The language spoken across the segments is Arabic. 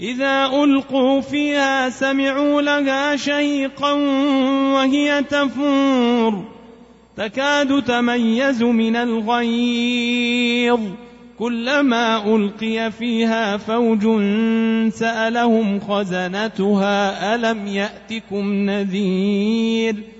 إذا ألقوا فيها سمعوا لها شهيقا وهي تفور تكاد تميز من الغيظ كلما ألقي فيها فوج سألهم خزنتها ألم يأتكم نذير ۖ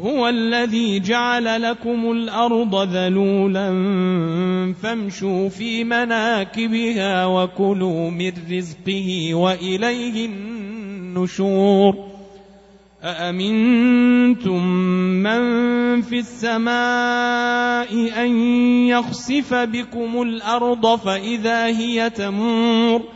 هو الذي جعل لكم الأرض ذلولا فامشوا في مناكبها وكلوا من رزقه وإليه النشور. أأمنتم من في السماء أن يخسف بكم الأرض فإذا هي تمور ۖ؟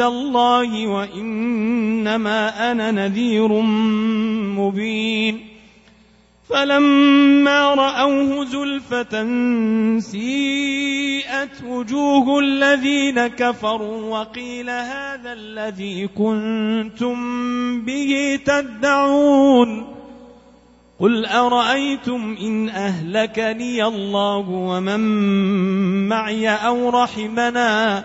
الله وإنما أنا نذير مبين. فلما رأوه زلفة سيئت وجوه الذين كفروا وقيل هذا الذي كنتم به تدعون. قل أرأيتم إن أهلكني الله ومن معي أو رحمنا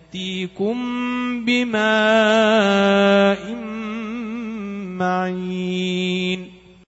يأتيكم بماء معين.